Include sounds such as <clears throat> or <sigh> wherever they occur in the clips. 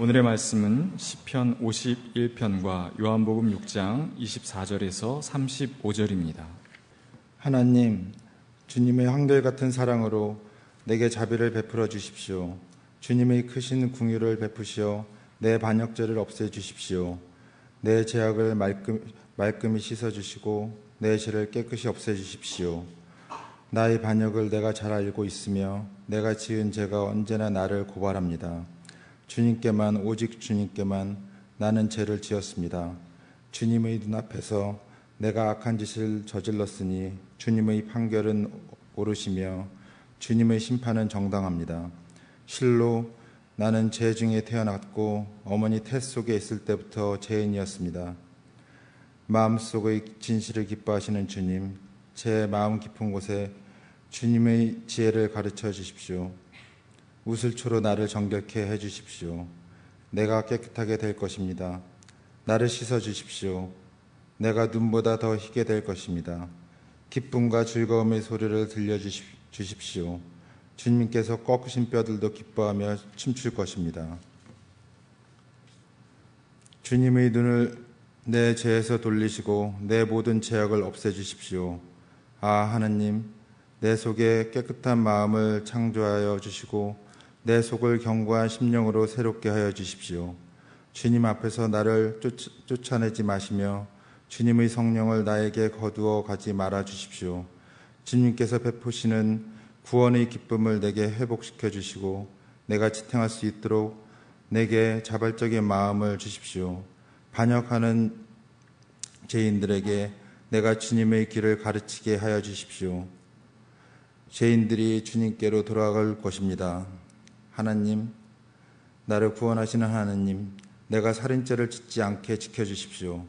오늘의 말씀은 시편 51편과 요한복음 6장 24절에서 35절입니다. 하나님, 주님의 한결 같은 사랑으로 내게 자비를 베풀어 주십시오. 주님의 크신 궁유를 베푸시어 내 반역죄를 없애 주십시오. 내 죄악을 말끔, 말끔히 씻어 주시고 내 죄를 깨끗이 없애 주십시오. 나의 반역을 내가 잘 알고 있으며 내가 지은 죄가 언제나 나를 고발합니다. 주님께만 오직 주님께만 나는 죄를 지었습니다. 주님의 눈앞에서 내가 악한 짓을 저질렀으니 주님의 판결은 옳으시며 주님의 심판은 정당합니다. 실로 나는 죄 중에 태어났고 어머니 태 속에 있을 때부터 죄인이었습니다. 마음속의 진실을 기뻐하시는 주님, 제 마음 깊은 곳에 주님의 지혜를 가르쳐 주십시오. 우슬초로 나를 정결케 해 주십시오. 내가 깨끗하게 될 것입니다. 나를 씻어 주십시오. 내가 눈보다 더 희게 될 것입니다. 기쁨과 즐거움의 소리를 들려 주십시오. 주님께서 꺾으신 뼈들도 기뻐하며 춤출 것입니다. 주님의 눈을 내 죄에서 돌리시고 내 모든 죄악을 없애 주십시오. 아, 하나님, 내 속에 깨끗한 마음을 창조하여 주시고 내 속을 견고한 심령으로 새롭게 하여 주십시오. 주님 앞에서 나를 쫓, 아 내지 마시며 주님의 성령을 나에게 거두어 가지 말아 주십시오. 주님께서 베푸시는 구원의 기쁨을 내게 회복시켜 주시고 내가 지탱할 수 있도록 내게 자발적인 마음을 주십시오. 반역하는 죄인들에게 내가 주님의 길을 가르치게 하여 주십시오. 죄인들이 주님께로 돌아갈 것입니다. 하나님, 나를 구원하시는 하나님, 내가 살인죄를 짓지 않게 지켜주십시오.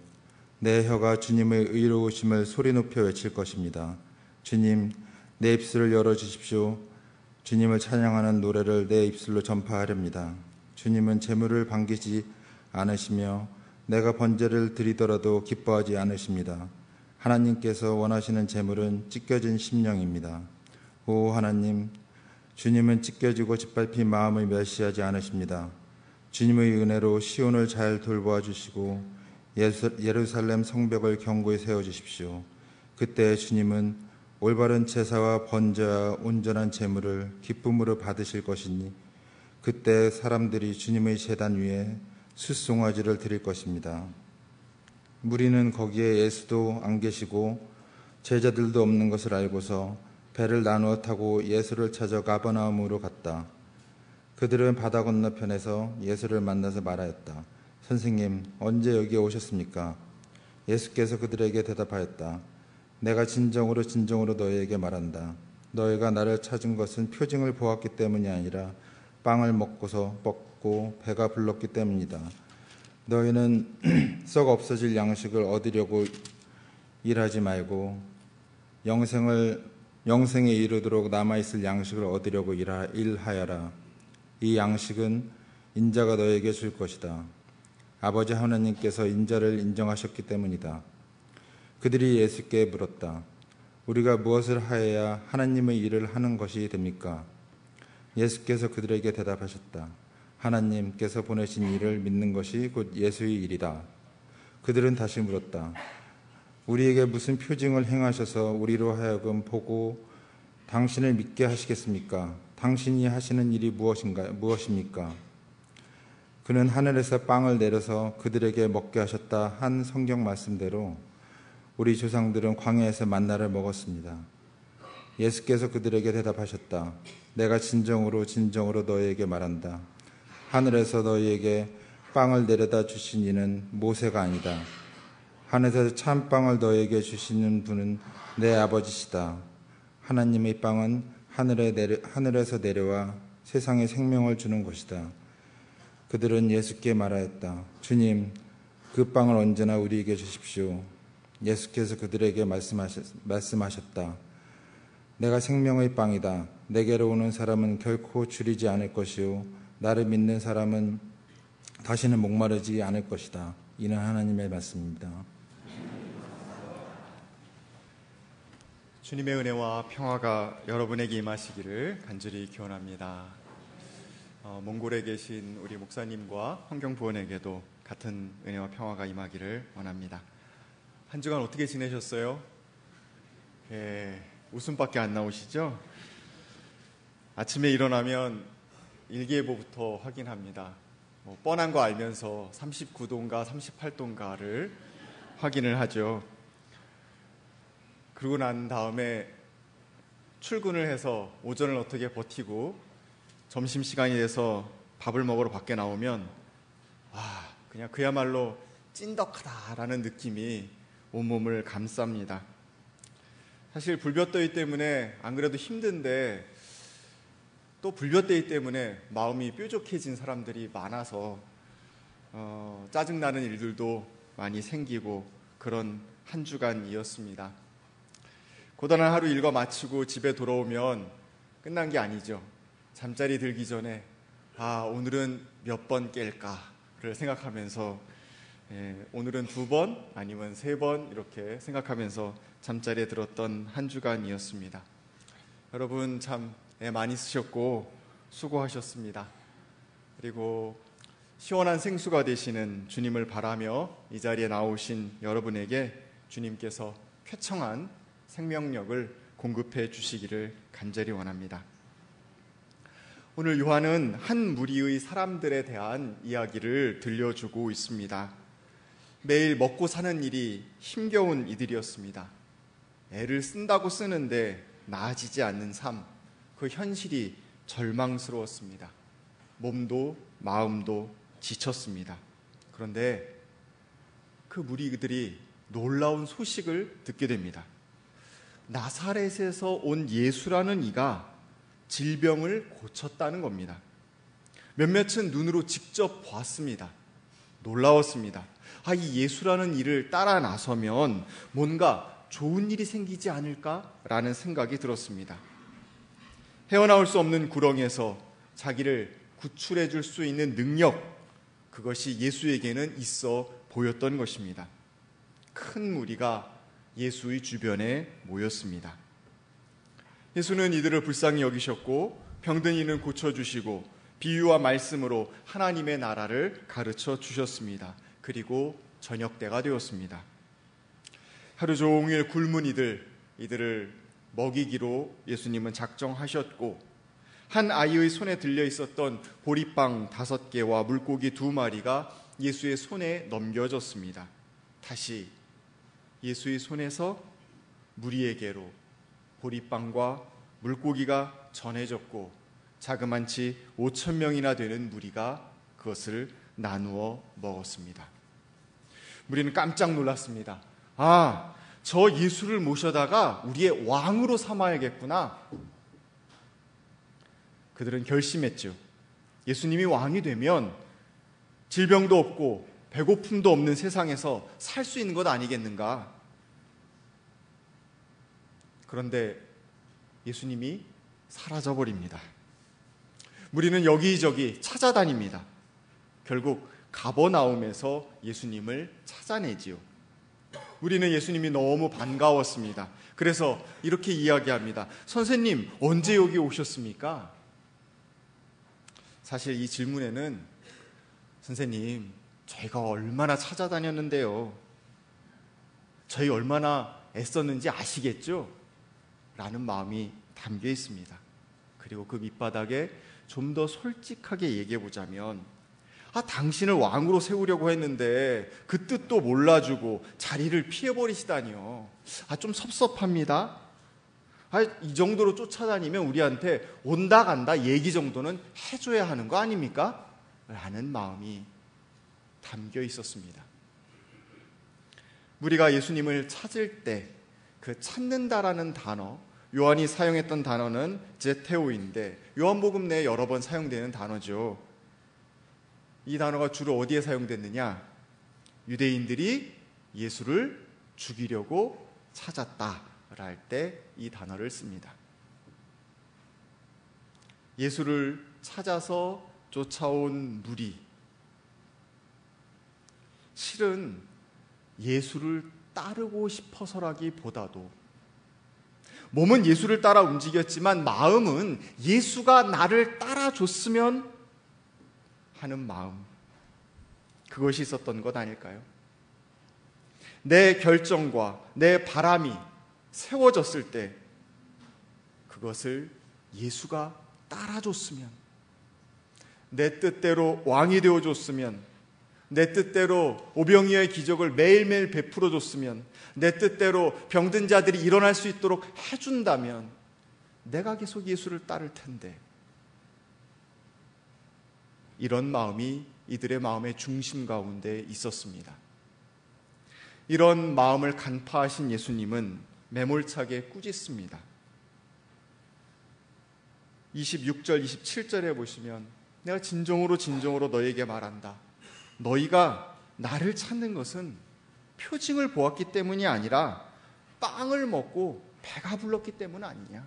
내 혀가 주님의 의로우심을 소리 높여 외칠 것입니다. 주님, 내 입술을 열어 주십시오. 주님을 찬양하는 노래를 내 입술로 전파하렵니다. 주님은 재물을 반기지 않으시며 내가 번제를 드리더라도 기뻐하지 않으십니다. 하나님께서 원하시는 재물은 찢겨진 심령입니다. 오 하나님, 주님은 찢겨지고 짓밟힌 마음을 멸시하지 않으십니다. 주님의 은혜로 시온을 잘 돌보아 주시고 예루살렘 성벽을 견고히 세워 주십시오. 그때 주님은 올바른 제사와 번제와 온전한 제물을 기쁨으로 받으실 것이니 그때 사람들이 주님의 제단 위에 숫송아지를 드릴 것입니다. 무리는 거기에 예수도 안 계시고 제자들도 없는 것을 알고서 배를 나누어 타고 예수를 찾아 가버나움으로 갔다. 그들은 바다 건너편에서 예수를 만나서 말하였다. 선생님, 언제 여기에 오셨습니까? 예수께서 그들에게 대답하였다. 내가 진정으로 진정으로 너희에게 말한다. 너희가 나를 찾은 것은 표징을 보았기 때문이 아니라 빵을 먹고서 먹고 배가 불렀기 때문이다. 너희는 <clears throat> 썩 없어질 양식을 얻으려고 일하지 말고 영생을 영생에 이르도록 남아있을 양식을 얻으려고 일하여라. 이 양식은 인자가 너에게 줄 것이다. 아버지 하나님께서 인자를 인정하셨기 때문이다. 그들이 예수께 물었다. 우리가 무엇을 하여야 하나님의 일을 하는 것이 됩니까? 예수께서 그들에게 대답하셨다. 하나님께서 보내신 일을 믿는 것이 곧 예수의 일이다. 그들은 다시 물었다. 우리에게 무슨 표징을 행하셔서 우리로 하여금 보고 당신을 믿게 하시겠습니까? 당신이 하시는 일이 무엇인가, 무엇입니까? 그는 하늘에서 빵을 내려서 그들에게 먹게 하셨다 한 성경 말씀대로 우리 조상들은 광야에서 만나를 먹었습니다. 예수께서 그들에게 대답하셨다. 내가 진정으로 진정으로 너희에게 말한다. 하늘에서 너희에게 빵을 내려다 주신 이는 모세가 아니다. 하늘에서 참빵을 너에게 주시는 분은 내 아버지시다. 하나님의 빵은 하늘에 내려, 하늘에서 내려와 세상에 생명을 주는 것이다. 그들은 예수께 말하였다. 주님, 그 빵을 언제나 우리에게 주십시오. 예수께서 그들에게 말씀하셨, 말씀하셨다. 내가 생명의 빵이다. 내게로 오는 사람은 결코 줄이지 않을 것이요. 나를 믿는 사람은 다시는 목마르지 않을 것이다. 이는 하나님의 말씀입니다. 주님의 은혜와 평화가 여러분에게 임하시기를 간절히 기원합니다. 어, 몽골에 계신 우리 목사님과 환경부원에게도 같은 은혜와 평화가 임하기를 원합니다. 한 주간 어떻게 지내셨어요? 예, 웃음밖에 안 나오시죠? 아침에 일어나면 일기예보부터 확인합니다. 뭐 뻔한 거 알면서 39도인가 38도인가를 확인을 하죠. 그러고 난 다음에 출근을 해서 오전을 어떻게 버티고 점심 시간이 돼서 밥을 먹으러 밖에 나오면 아 그냥 그야말로 찐덕하다라는 느낌이 온몸을 감쌉니다. 사실 불볕더위 때문에 안 그래도 힘든데 또 불볕더위 때문에 마음이 뾰족해진 사람들이 많아서 어, 짜증나는 일들도 많이 생기고 그런 한 주간이었습니다. 고단한 하루 일과 마치고 집에 돌아오면 끝난 게 아니죠. 잠자리 들기 전에 아 오늘은 몇 번 깰까를 생각하면서 예, 오늘은 두 번 아니면 세 번 이렇게 생각하면서 잠자리에 들었던 한 주간이었습니다. 여러분 참 애 많이 쓰셨고 수고하셨습니다. 그리고 시원한 생수가 되시는 주님을 바라며 이 자리에 나오신 여러분에게 주님께서 쾌청한 생명력을 공급해 주시기를 간절히 원합니다. 오늘 요한은 한 무리의 사람들에 대한 이야기를 들려주고 있습니다. 매일 먹고 사는 일이 힘겨운 이들이었습니다. 애를 쓴다고 쓰는데 나아지지 않는 삶, 그 현실이 절망스러웠습니다. 몸도 마음도 지쳤습니다. 그런데 그 무리들이 놀라운 소식을 듣게 됩니다. 나사렛에서 온 예수라는 이가 질병을 고쳤다는 겁니다. 몇몇은 눈으로 직접 봤습니다. 놀라웠습니다. 아, 이 예수라는 일을 따라 나서면 뭔가 좋은 일이 생기지 않을까라는 생각이 들었습니다. 헤어나올 수 없는 구렁에서 자기를 구출해 줄 수 있는 능력, 그것이 예수에게는 있어 보였던 것입니다. 큰 무리가 예수의 주변에 모였습니다. 예수는 이들을 불쌍히 여기셨고 병든 이는 고쳐주시고 비유와 말씀으로 하나님의 나라를 가르쳐 주셨습니다. 그리고 저녁 때가 되었습니다. 하루 종일 굶은 이들, 이들을 먹이기로 예수님은 작정하셨고 한 아이의 손에 들려 있었던 보리빵 다섯 개와 물고기 두 마리가 예수의 손에 넘겨졌습니다. 다시 예수의 손에서 무리에게로 보리빵과 물고기가 전해졌고 자그만치 5천 명이나 되는 무리가 그것을 나누어 먹었습니다. 무리는 깜짝 놀랐습니다. 아, 저 예수를 모셔다가 우리의 왕으로 삼아야겠구나. 그들은 결심했죠. 예수님이 왕이 되면 질병도 없고 배고픔도 없는 세상에서 살 수 있는 것 아니겠는가? 그런데 예수님이 사라져 버립니다. 무리는 여기저기 찾아다닙니다. 결국 가버나움에서 예수님을 찾아내지요. 우리는 예수님이 너무 반가웠습니다. 그래서 이렇게 이야기합니다. 선생님, 언제 여기 오셨습니까? 사실 이 질문에는 선생님, 저희가 얼마나 찾아다녔는데요. 저희 얼마나 애썼는지 아시겠죠? 라는 마음이 담겨 있습니다. 그리고 그 밑바닥에 좀 더 솔직하게 얘기해 보자면, 아, 당신을 왕으로 세우려고 했는데 그 뜻도 몰라주고 자리를 피해버리시다니요. 아, 좀 섭섭합니다. 아, 이 정도로 쫓아다니면 우리한테 온다 간다 얘기 정도는 해줘야 하는 거 아닙니까? 라는 마음이 담겨 있었습니다. 우리가 예수님을 찾을 때 그 찾는다라는 단어, 요한이 사용했던 단어는 제테오인데 요한복음 내에 여러 번 사용되는 단어죠. 이 단어가 주로 어디에 사용됐느냐? 유대인들이 예수를 죽이려고 찾았다. 할때이 단어를 씁니다. 예수를 찾아서 쫓아온 무리. 실은 예수를 따르고 싶어서라기보다도 몸은 예수를 따라 움직였지만 마음은 예수가 나를 따라줬으면 하는 마음. 그것이 있었던 것 아닐까요? 내 결정과 내 바람이 세워졌을 때 그것을 예수가 따라줬으면 내 뜻대로 왕이 되어줬으면 내 뜻대로 오병이어의 기적을 매일매일 베풀어 줬으면 내 뜻대로 병든 자들이 일어날 수 있도록 해준다면 내가 계속 예수를 따를 텐데 이런 마음이 이들의 마음의 중심 가운데 있었습니다. 이런 마음을 간파하신 예수님은 매몰차게 꾸짖습니다. 26절, 27절에 보시면 내가 진정으로 진정으로 너에게 말한다. 너희가 나를 찾는 것은 표징을 보았기 때문이 아니라 빵을 먹고 배가 불렀기 때문 아니냐.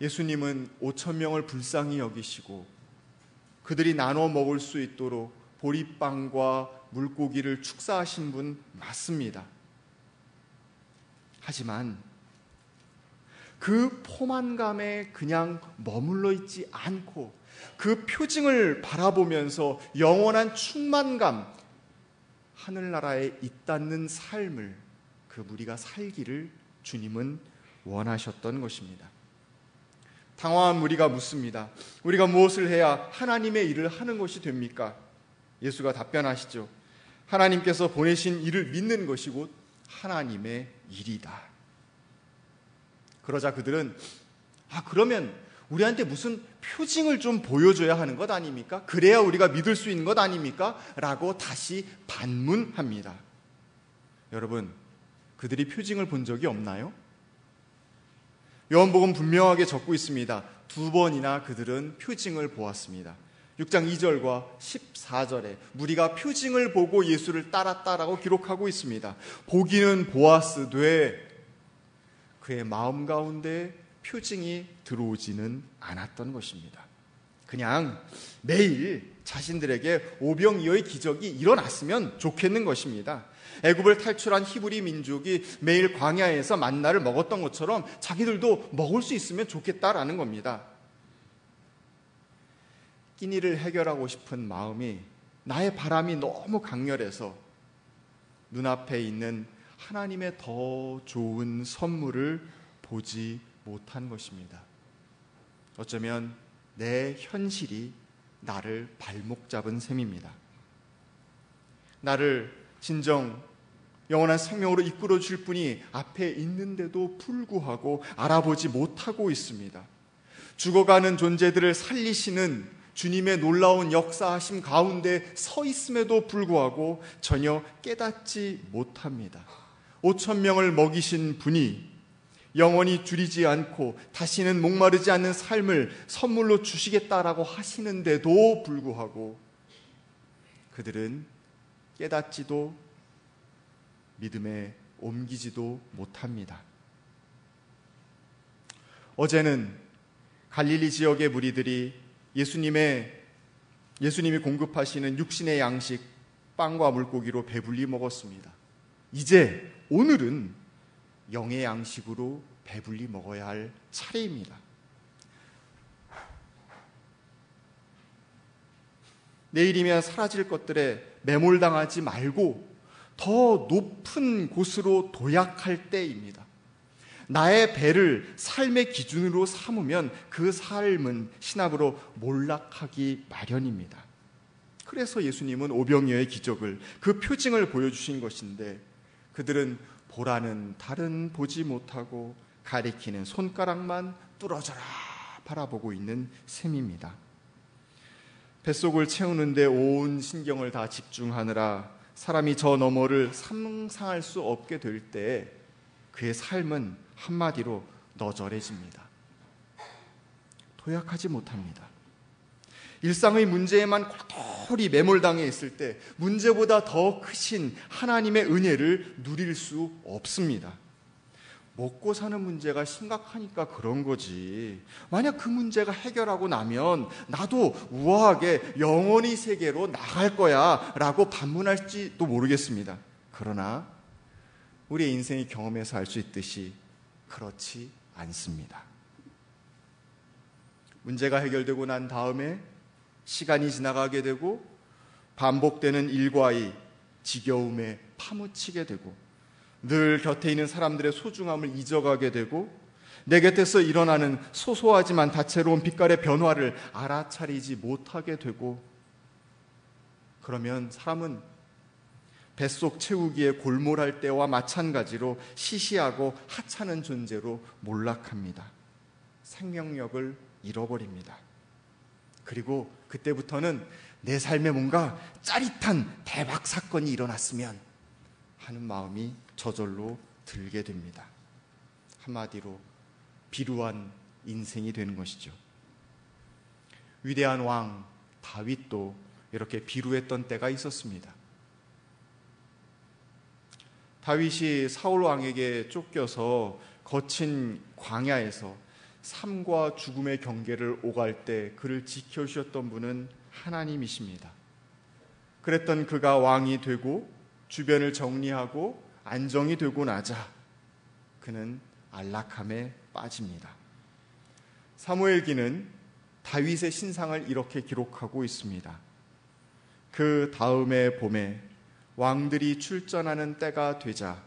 예수님은 5천 명을 불쌍히 여기시고 그들이 나눠 먹을 수 있도록 보리빵과 물고기를 축사하신 분 맞습니다. 하지만 그 포만감에 그냥 머물러 있지 않고 그 표징을 바라보면서 영원한 충만감, 하늘나라에 있다는 삶을 그 무리가 살기를 주님은 원하셨던 것입니다. 당황한 무리가 묻습니다. 우리가 무엇을 해야 하나님의 일을 하는 것이 됩니까? 예수가 답변하시죠. 하나님께서 보내신 일을 믿는 것이 곧 하나님의 일이다. 그러자 그들은 아 그러면 우리한테 무슨 표징을 좀 보여줘야 하는 것 아닙니까? 그래야 우리가 믿을 수 있는 것 아닙니까? 라고 다시 반문합니다. 여러분, 그들이 표징을 본 적이 없나요? 요한복음 분명하게 적고 있습니다. 두 번이나 그들은 표징을 보았습니다. 6장 2절과 14절에 무리가 표징을 보고 예수를 따랐다라고 기록하고 있습니다. 보기는 보았으되 그의 마음 가운데 표징이 들어오지는 않았던 것입니다. 그냥 매일 자신들에게 오병이어의 기적이 일어났으면 좋겠는 것입니다. 애굽을 탈출한 히브리 민족이 매일 광야에서 만나를 먹었던 것처럼 자기들도 먹을 수 있으면 좋겠다라는 겁니다. 끼니를 해결하고 싶은 마음이 나의 바람이 너무 강렬해서 눈앞에 있는 하나님의 더 좋은 선물을 보지 못한 것입니다. 어쩌면 내 현실이 나를 발목 잡은 셈입니다. 나를 진정 영원한 생명으로 이끌어 줄 분이 앞에 있는데도 불구하고 알아보지 못하고 있습니다. 죽어가는 존재들을 살리시는 주님의 놀라운 역사하심 가운데 서 있음에도 불구하고 전혀 깨닫지 못합니다. 5천 명을 먹이신 분이 영원히 줄이지 않고 다시는 목마르지 않는 삶을 선물로 주시겠다라고 하시는데도 불구하고 그들은 깨닫지도 믿음에 옮기지도 못합니다. 어제는 갈릴리 지역의 무리들이 예수님의 예수님이 공급하시는 육신의 양식 빵과 물고기로 배불리 먹었습니다. 이제 오늘은 영의 양식으로 배불리 먹어야 할 차례입니다. 내일이면 사라질 것들에 매몰당하지 말고 더 높은 곳으로 도약할 때입니다. 나의 배를 삶의 기준으로 삼으면 그 삶은 신압으로 몰락하기 마련입니다. 그래서 예수님은 오병이어의 기적을 그 표징을 보여주신 것인데 그들은 보라는 달은 보지 못하고 가리키는 손가락만 뚫어져라 바라보고 있는 셈입니다. 뱃속을 채우는데 온 신경을 다 집중하느라 사람이 저 너머를 상상할 수 없게 될때 그의 삶은 한마디로 너절해집니다. 도약하지 못합니다. 일상의 문제에만 골똘히 매몰당해 있을 때 문제보다 더 크신 하나님의 은혜를 누릴 수 없습니다. 먹고 사는 문제가 심각하니까 그런 거지. 만약 그 문제가 해결하고 나면 나도 우아하게 영원히 세계로 나갈 거야 라고 반문할지도 모르겠습니다. 그러나 우리의 인생이 경험해서 알 수 있듯이 그렇지 않습니다. 문제가 해결되고 난 다음에 시간이 지나가게 되고 반복되는 일과의 지겨움에 파묻히게 되고 늘 곁에 있는 사람들의 소중함을 잊어가게 되고 내 곁에서 일어나는 소소하지만 다채로운 빛깔의 변화를 알아차리지 못하게 되고 그러면 사람은 뱃속 채우기에 골몰할 때와 마찬가지로 시시하고 하찮은 존재로 몰락합니다. 생명력을 잃어버립니다. 그리고 그때부터는 내 삶에 뭔가 짜릿한 대박 사건이 일어났으면 하는 마음이 저절로 들게 됩니다. 한마디로 비루한 인생이 되는 것이죠. 위대한 왕 다윗도 이렇게 비루했던 때가 있었습니다. 다윗이 사울 왕에게 쫓겨서 거친 광야에서 삶과 죽음의 경계를 오갈 때 그를 지켜주셨던 분은 하나님이십니다. 그랬던 그가 왕이 되고 주변을 정리하고 안정이 되고 나자 그는 안락함에 빠집니다. 사무엘기는 다윗의 신상을 이렇게 기록하고 있습니다. 그 다음의 봄에 왕들이 출전하는 때가 되자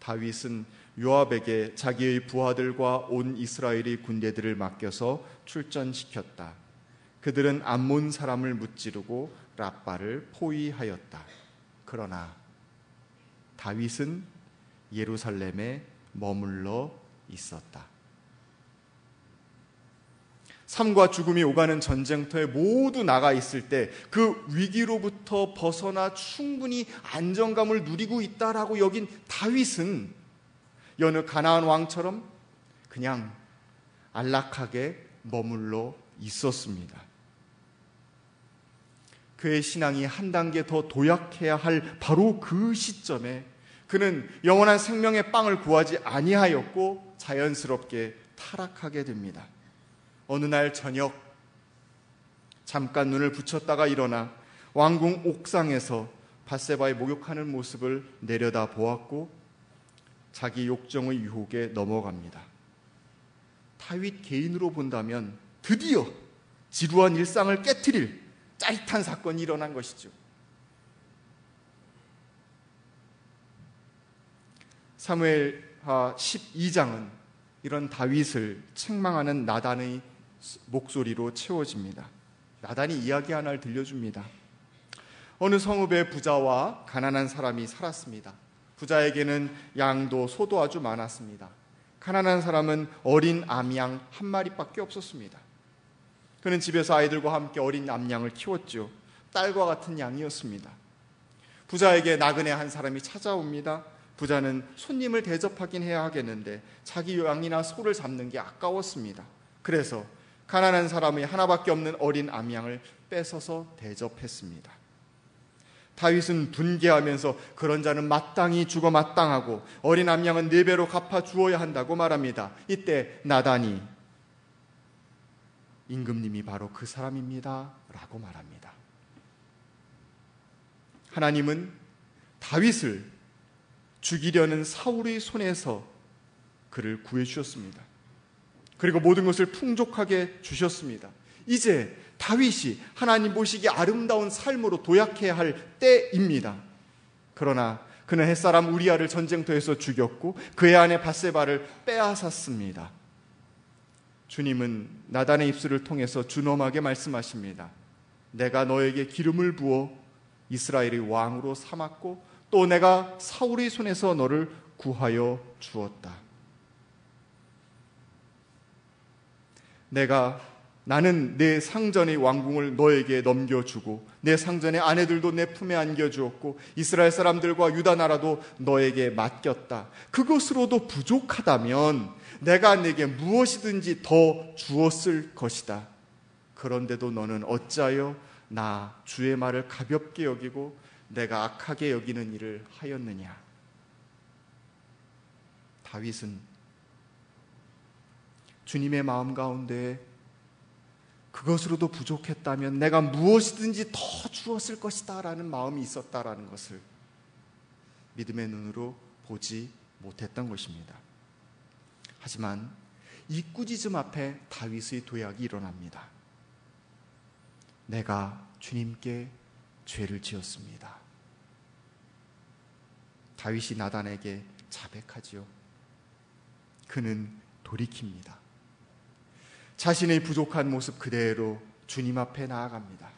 다윗은 요압에게 자기의 부하들과 온 이스라엘의 군대들을 맡겨서 출전시켰다. 그들은 암몬 사람을 무찌르고 라빠를 포위하였다. 그러나 다윗은 예루살렘에 머물러 있었다. 삶과 죽음이 오가는 전쟁터에 모두 나가 있을 때 그 위기로부터 벗어나 충분히 안정감을 누리고 있다라고 여긴 다윗은 여느 가나안 왕처럼 그냥 안락하게 머물러 있었습니다. 그의 신앙이 한 단계 더 도약해야 할 바로 그 시점에 그는 영원한 생명의 빵을 구하지 아니하였고 자연스럽게 타락하게 됩니다. 어느 날 저녁 잠깐 눈을 붙였다가 일어나 왕궁 옥상에서 바세바의 목욕하는 모습을 내려다 보았고 자기 욕정의 유혹에 넘어갑니다. 타윗 개인으로 본다면 드디어 지루한 일상을 깨뜨릴 짜릿한 사건이 일어난 것이죠. 사무엘하 12장은 이런 다윗을 책망하는 나단의 목소리로 채워집니다. 나단이 이야기 하나를 들려줍니다. 어느 성읍의 부자와 가난한 사람이 살았습니다. 부자에게는 양도 소도 아주 많았습니다. 가난한 사람은 어린 암양 한 마리밖에 없었습니다. 그는 집에서 아이들과 함께 어린 암양을 키웠죠. 딸과 같은 양이었습니다. 부자에게 나그네 한 사람이 찾아옵니다. 부자는 손님을 대접하긴 해야 하겠는데 자기 양이나 소를 잡는 게 아까웠습니다. 그래서 가난한 사람이 하나밖에 없는 어린 암양을 뺏어서 대접했습니다. 다윗은 분개하면서 그런 자는 마땅히 죽어 마땅하고 어린 암양은 네 배로 갚아 주어야 한다고 말합니다. 이때 나단이 임금님이 바로 그 사람입니다. 라고 말합니다. 하나님은 다윗을 죽이려는 사울의 손에서 그를 구해 주셨습니다. 그리고 모든 것을 풍족하게 주셨습니다. 이제 다윗이 하나님 보시기 아름다운 삶으로 도약해야 할 때입니다. 그러나 그는 햇사람 우리아를 전쟁터에서 죽였고 그의 아내 바세바를 빼앗았습니다. 주님은 나단의 입술을 통해서 준엄하게 말씀하십니다. 내가 너에게 기름을 부어 이스라엘의 왕으로 삼았고 또 내가 사울의 손에서 너를 구하여 주었다. 내가 나는 내 상전의 왕궁을 너에게 넘겨주고 내 상전의 아내들도 내 품에 안겨주었고 이스라엘 사람들과 유다 나라도 너에게 맡겼다. 그것으로도 부족하다면 내가 내게 무엇이든지 더 주었을 것이다. 그런데도 너는 어찌하여 나 주의 말을 가볍게 여기고 내가 악하게 여기는 일을 하였느냐? 다윗은 주님의 마음 가운데 그것으로도 부족했다면 내가 무엇이든지 더 주었을 것이다 라는 마음이 있었다라는 것을 믿음의 눈으로 보지 못했던 것입니다. 하지만 이 꾸짖음 앞에 다윗의 도약이 일어납니다. 내가 주님께 죄를 지었습니다. 다윗이 나단에게 자백하지요. 그는 돌이킵니다. 자신의 부족한 모습 그대로 주님 앞에 나아갑니다.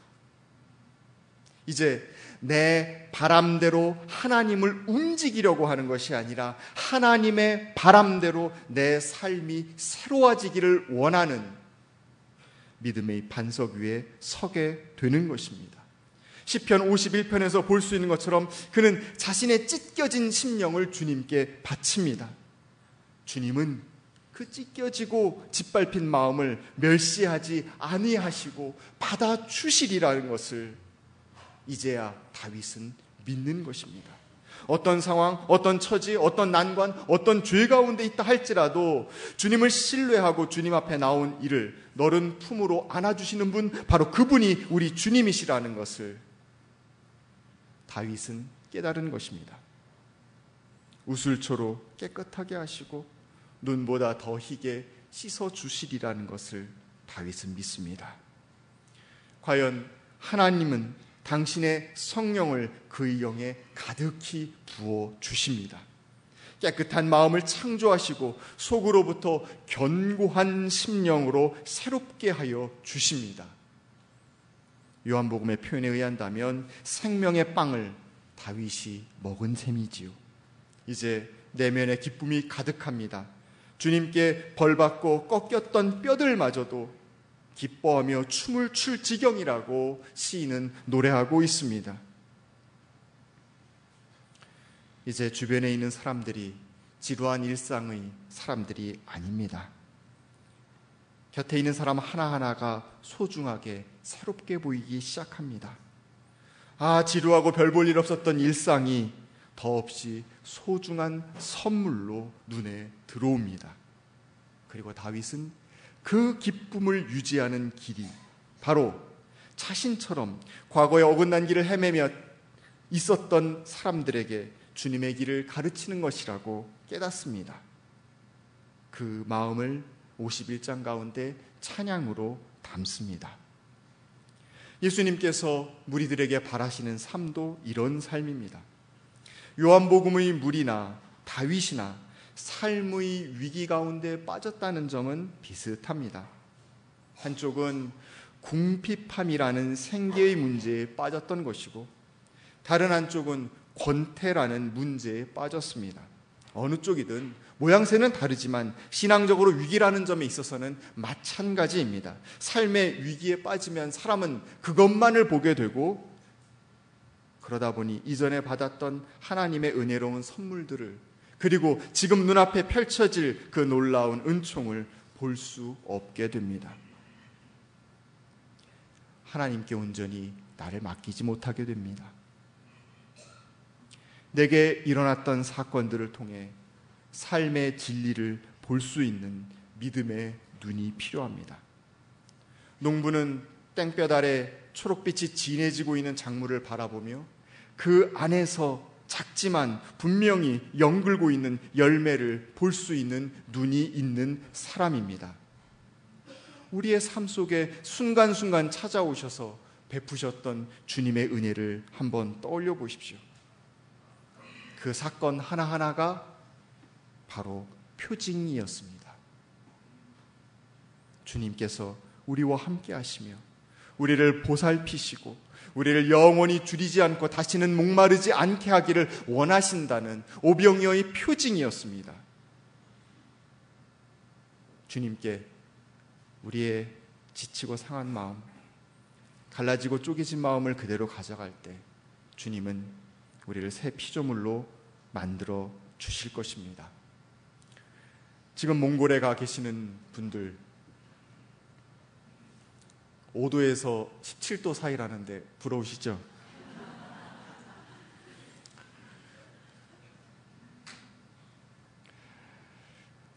이제 내 바람대로 하나님을 움직이려고 하는 것이 아니라 하나님의 바람대로 내 삶이 새로워지기를 원하는 믿음의 반석 위에 서게 되는 것입니다. 시편 51편에서 볼 수 있는 것처럼 그는 자신의 찢겨진 심령을 주님께 바칩니다. 주님은 그 찢겨지고 짓밟힌 마음을 멸시하지 아니하시고 받아 주시리라는 것을 이제야 다윗은 믿는 것입니다. 어떤 상황, 어떤 처지, 어떤 난관, 어떤 죄 가운데 있다 할지라도 주님을 신뢰하고 주님 앞에 나온 이를 너른 품으로 안아주시는 분, 바로 그분이 우리 주님이시라는 것을 다윗은 깨달은 것입니다. 우술초로 깨끗하게 하시고 눈보다 더 희게 씻어 주시리라는 것을 다윗은 믿습니다. 과연 하나님은 당신의 성령을 그의 영에 가득히 부어 주십니다. 깨끗한 마음을 창조하시고 속으로부터 견고한 심령으로 새롭게 하여 주십니다. 요한복음의 표현에 의한다면 생명의 빵을 다윗이 먹은 셈이지요. 이제 내면의 기쁨이 가득합니다. 주님께 벌받고 꺾였던 뼈들마저도 기뻐하며 춤을 출 지경이라고 시인은 노래하고 있습니다. 이제 주변에 있는 사람들이 지루한 일상의 사람들이 아닙니다. 곁에 있는 사람 하나하나가 소중하게 새롭게 보이기 시작합니다. 아, 지루하고 별 볼 일 없었던 일상이 더없이 소중한 선물로 눈에 들어옵니다. 그리고 다윗은 그 기쁨을 유지하는 길이 바로 자신처럼 과거에 어긋난 길을 헤매며 있었던 사람들에게 주님의 길을 가르치는 것이라고 깨닫습니다. 그 마음을 51장 가운데 찬양으로 담습니다. 예수님께서 무리들에게 바라시는 삶도 이런 삶입니다. 요한복음의 무리나 다윗이나 삶의 위기 가운데 빠졌다는 점은 비슷합니다. 한쪽은 궁핍함이라는 생계의 문제에 빠졌던 것이고 다른 한쪽은 권태라는 문제에 빠졌습니다. 어느 쪽이든 모양새는 다르지만 신앙적으로 위기라는 점에 있어서는 마찬가지입니다. 삶의 위기에 빠지면 사람은 그것만을 보게 되고 그러다 보니 이전에 받았던 하나님의 은혜로운 선물들을 그리고 지금 눈앞에 펼쳐질 그 놀라운 은총을 볼 수 없게 됩니다. 하나님께 온전히 나를 맡기지 못하게 됩니다. 내게 일어났던 사건들을 통해 삶의 진리를 볼 수 있는 믿음의 눈이 필요합니다. 농부는 땡볕 아래 초록빛이 진해지고 있는 작물을 바라보며 그 안에서 작지만 분명히 연글고 있는 열매를 볼 수 있는 눈이 있는 사람입니다. 우리의 삶 속에 순간순간 찾아오셔서 베푸셨던 주님의 은혜를 한번 떠올려 보십시오. 그 사건 하나하나가 바로 표징이었습니다. 주님께서 우리와 함께 하시며 우리를 보살피시고 우리를 영원히 줄이지 않고 다시는 목마르지 않게 하기를 원하신다는 오병이어의 표징이었습니다. 주님께 우리의 지치고 상한 마음, 갈라지고 쪼개진 마음을 그대로 가져갈 때 주님은 우리를 새 피조물로 만들어 주실 것입니다. 지금 몽골에 가 계시는 분들 5도에서 17도 사이라는데 부러우시죠?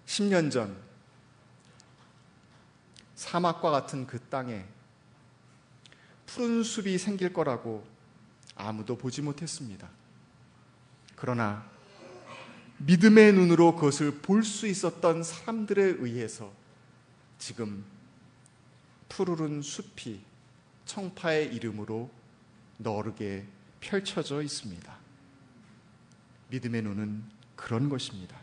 (10년) 전 사막과 같은 그 땅에 푸른 숲이 생길 거라고 아무도 보지 못했습니다. 그러나 믿음의 눈으로 그것을 볼 수 있었던 사람들에 의해서 지금 푸르른 숲이 청파의 이름으로 너르게 펼쳐져 있습니다. 믿음의 눈은 그런 것입니다.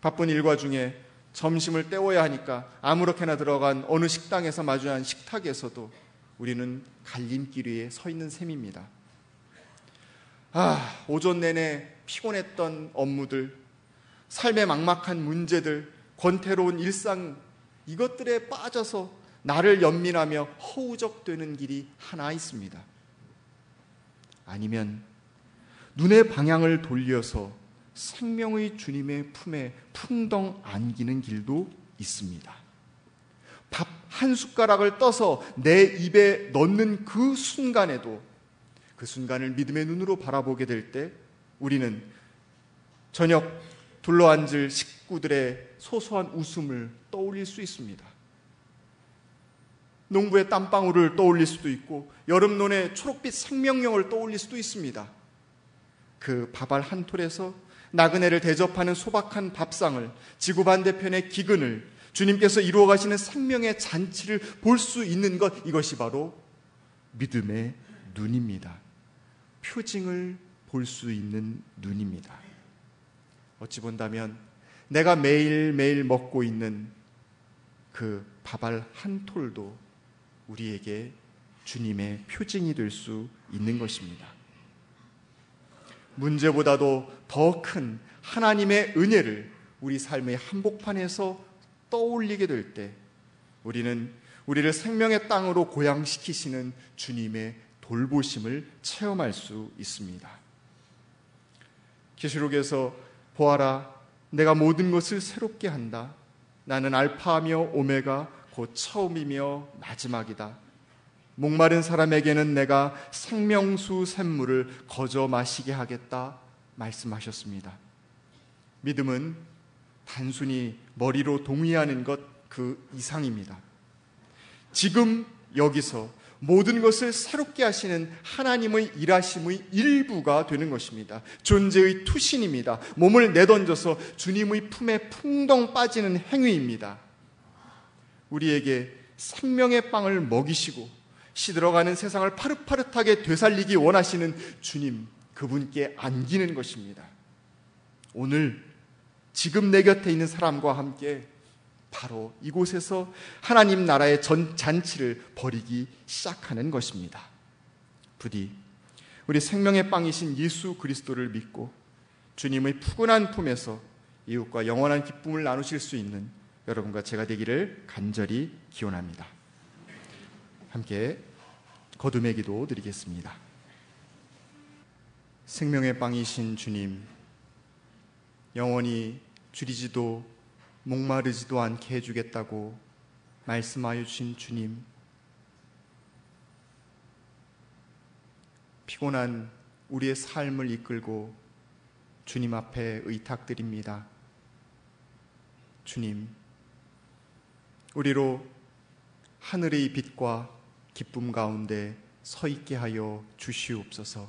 바쁜 일과 중에 점심을 때워야 하니까 아무렇게나 들어간 어느 식당에서 마주한 식탁에서도 우리는 갈림길 위에 서 있는 셈입니다. 아, 오전 내내 피곤했던 업무들, 삶의 막막한 문제들, 권태로운 일상, 이것들에 빠져서 나를 연민하며 허우적되는 길이 하나 있습니다. 아니면 눈의 방향을 돌려서 생명의 주님의 품에 풍덩 안기는 길도 있습니다. 밥 한 숟가락을 떠서 내 입에 넣는 그 순간에도 그 순간을 믿음의 눈으로 바라보게 될 때 우리는 저녁 둘러앉을 식구들의 소소한 웃음을 떠올릴 수 있습니다. 농부의 땀방울을 떠올릴 수도 있고 여름논의 초록빛 생명력을 떠올릴 수도 있습니다. 그 밥알 한 톨에서 나그네를 대접하는 소박한 밥상을 지구 반대편의 기근을 주님께서 이루어 가시는 생명의 잔치를 볼 수 있는 것 이것이 바로 믿음의 눈입니다. 표징을 볼 수 있는 눈입니다. 어찌 본다면 내가 매일매일 먹고 있는 그 밥알 한 톨도 우리에게 주님의 표징이 될 수 있는 것입니다. 문제보다도 더 큰 하나님의 은혜를 우리 삶의 한복판에서 떠올리게 될 때 우리는 우리를 생명의 땅으로 고양시키시는 주님의 돌보심을 체험할 수 있습니다. 계시록에서 보아라 내가 모든 것을 새롭게 한다. 나는 알파며 오메가 곧 처음이며 마지막이다. 목마른 사람에게는 내가 생명수 샘물을 거저 마시게 하겠다 말씀하셨습니다. 믿음은 단순히 머리로 동의하는 것 그 이상입니다. 지금 여기서 모든 것을 새롭게 하시는 하나님의 일하심의 일부가 되는 것입니다. 존재의 투신입니다. 몸을 내던져서 주님의 품에 풍덩 빠지는 행위입니다. 우리에게 생명의 빵을 먹이시고 시들어가는 세상을 파릇파릇하게 되살리기 원하시는 주님, 그분께 안기는 것입니다. 오늘 지금 내 곁에 있는 사람과 함께 바로 이곳에서 하나님 나라의 전 잔치를 벌이기 시작하는 것입니다. 부디 우리 생명의 빵이신 예수 그리스도를 믿고 주님의 푸근한 품에서 이웃과 영원한 기쁨을 나누실 수 있는 여러분과 제가 되기를 간절히 기원합니다. 함께 거듭의 기도 드리겠습니다. 생명의 빵이신 주님, 영원히 줄이지도 목마르지도 않게 해주겠다고 말씀하여 주신 주님, 피곤한 우리의 삶을 이끌고 주님 앞에 의탁드립니다. 주님, 우리로 하늘의 빛과 기쁨 가운데 서 있게 하여 주시옵소서.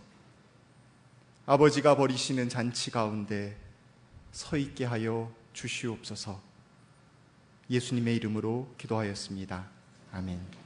아버지가 버리시는 잔치 가운데 서 있게 하여 주시옵소서. 예수님의 이름으로 기도하였습니다. 아멘.